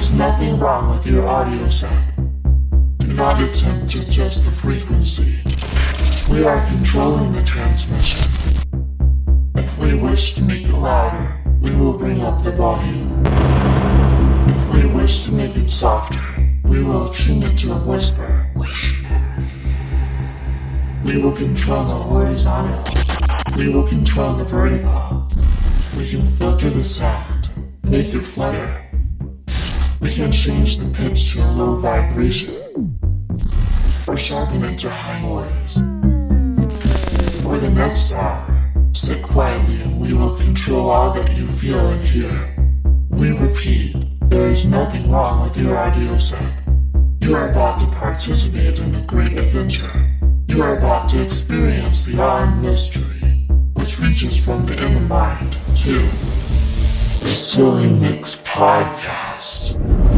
is nothing wrong with your audio set. Do not attempt to adjust the frequency. We are controlling the transmission. If we wish to make it louder, we will bring up the volume. If we wish to make it softer, we will tune it to a whisper. We will control the horizontal. We will control the vertical. We can filter the sound, make it flutter. We can change the pitch to a low vibration, or sharpen it to high noise. For the next hour, sit quietly and we will control all that you feel and hear. We repeat, there is nothing wrong with your audio set. You are about to participate in a great adventure. You are about to experience the and mystery, which reaches from the inner mind to the Silly Mix Podcast.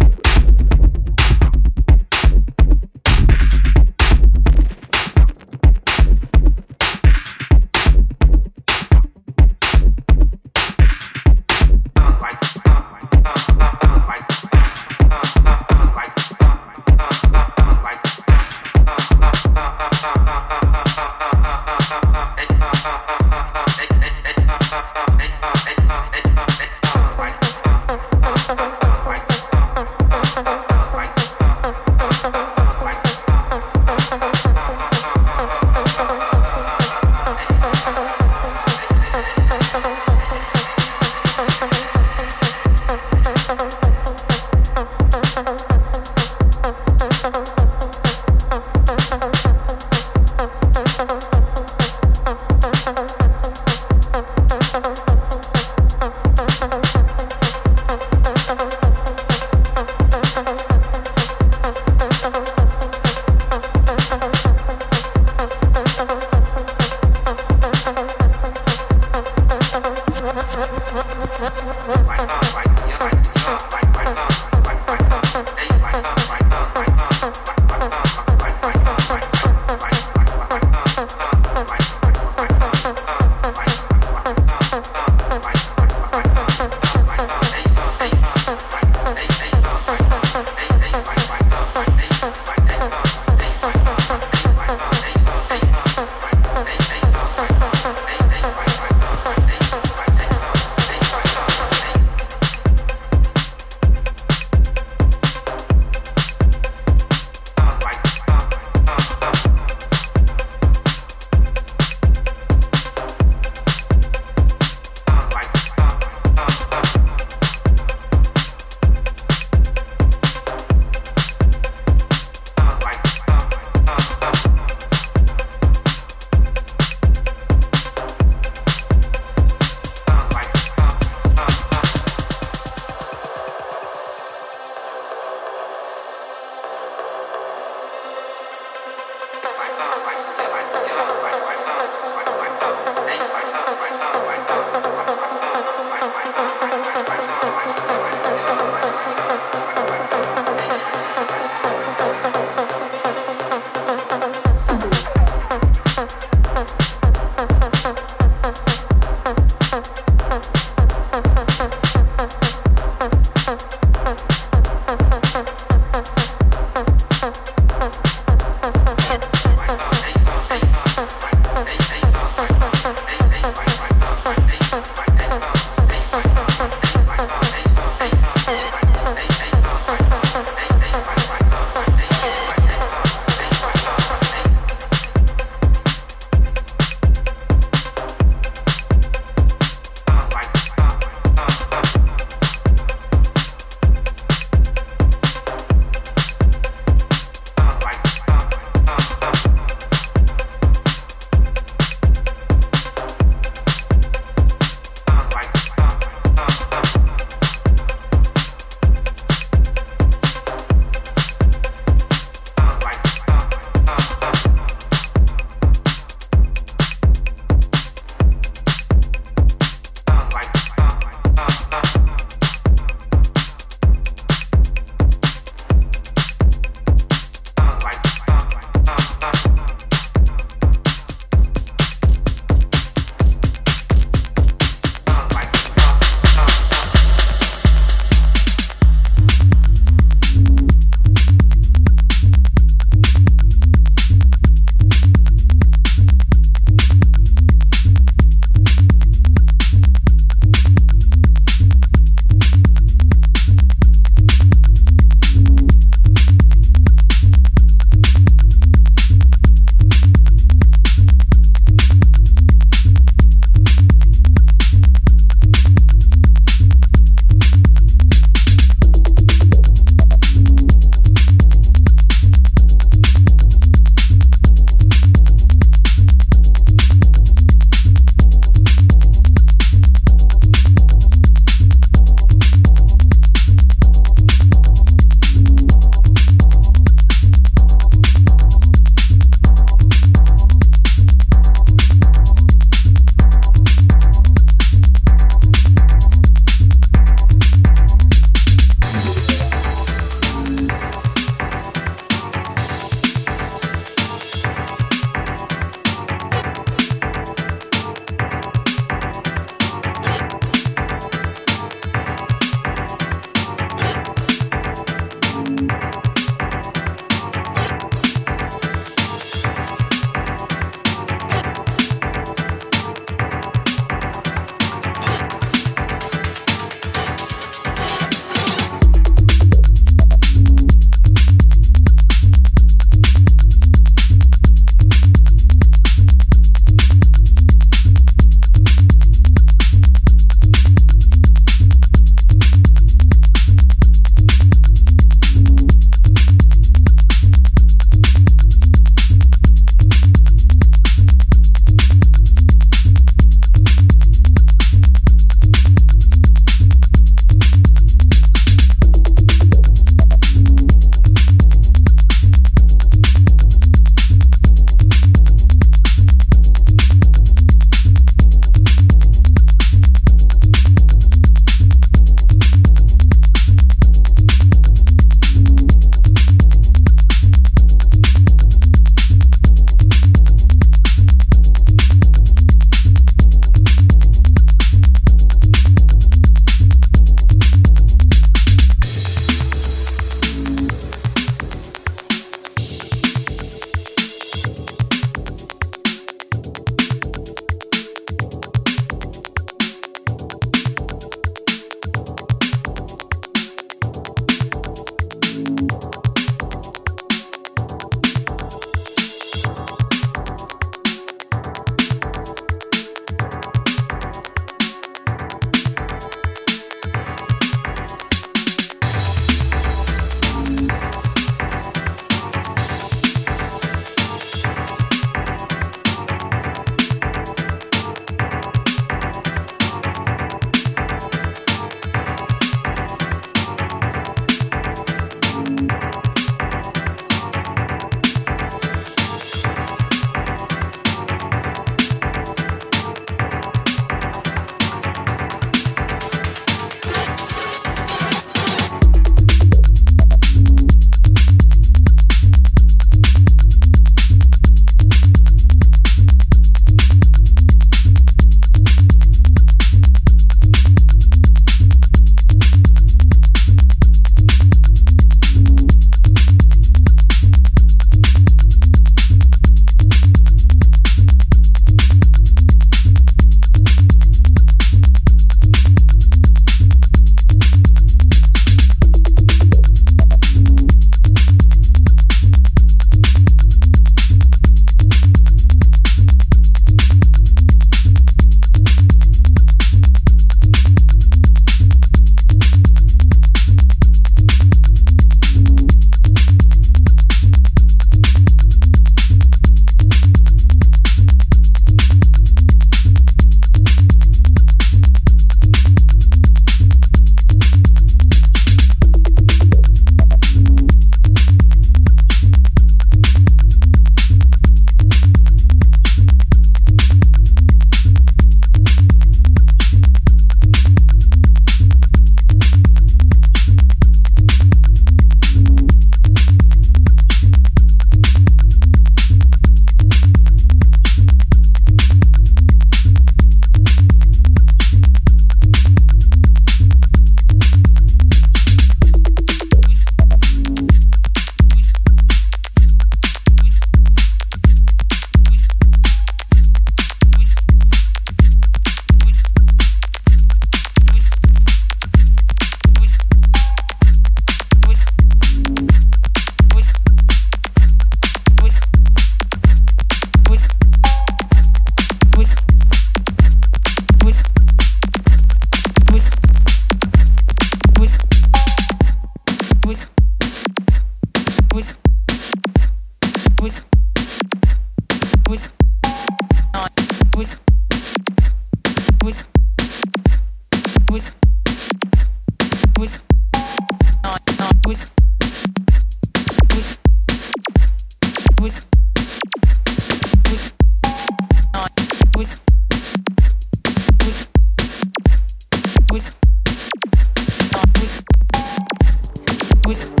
With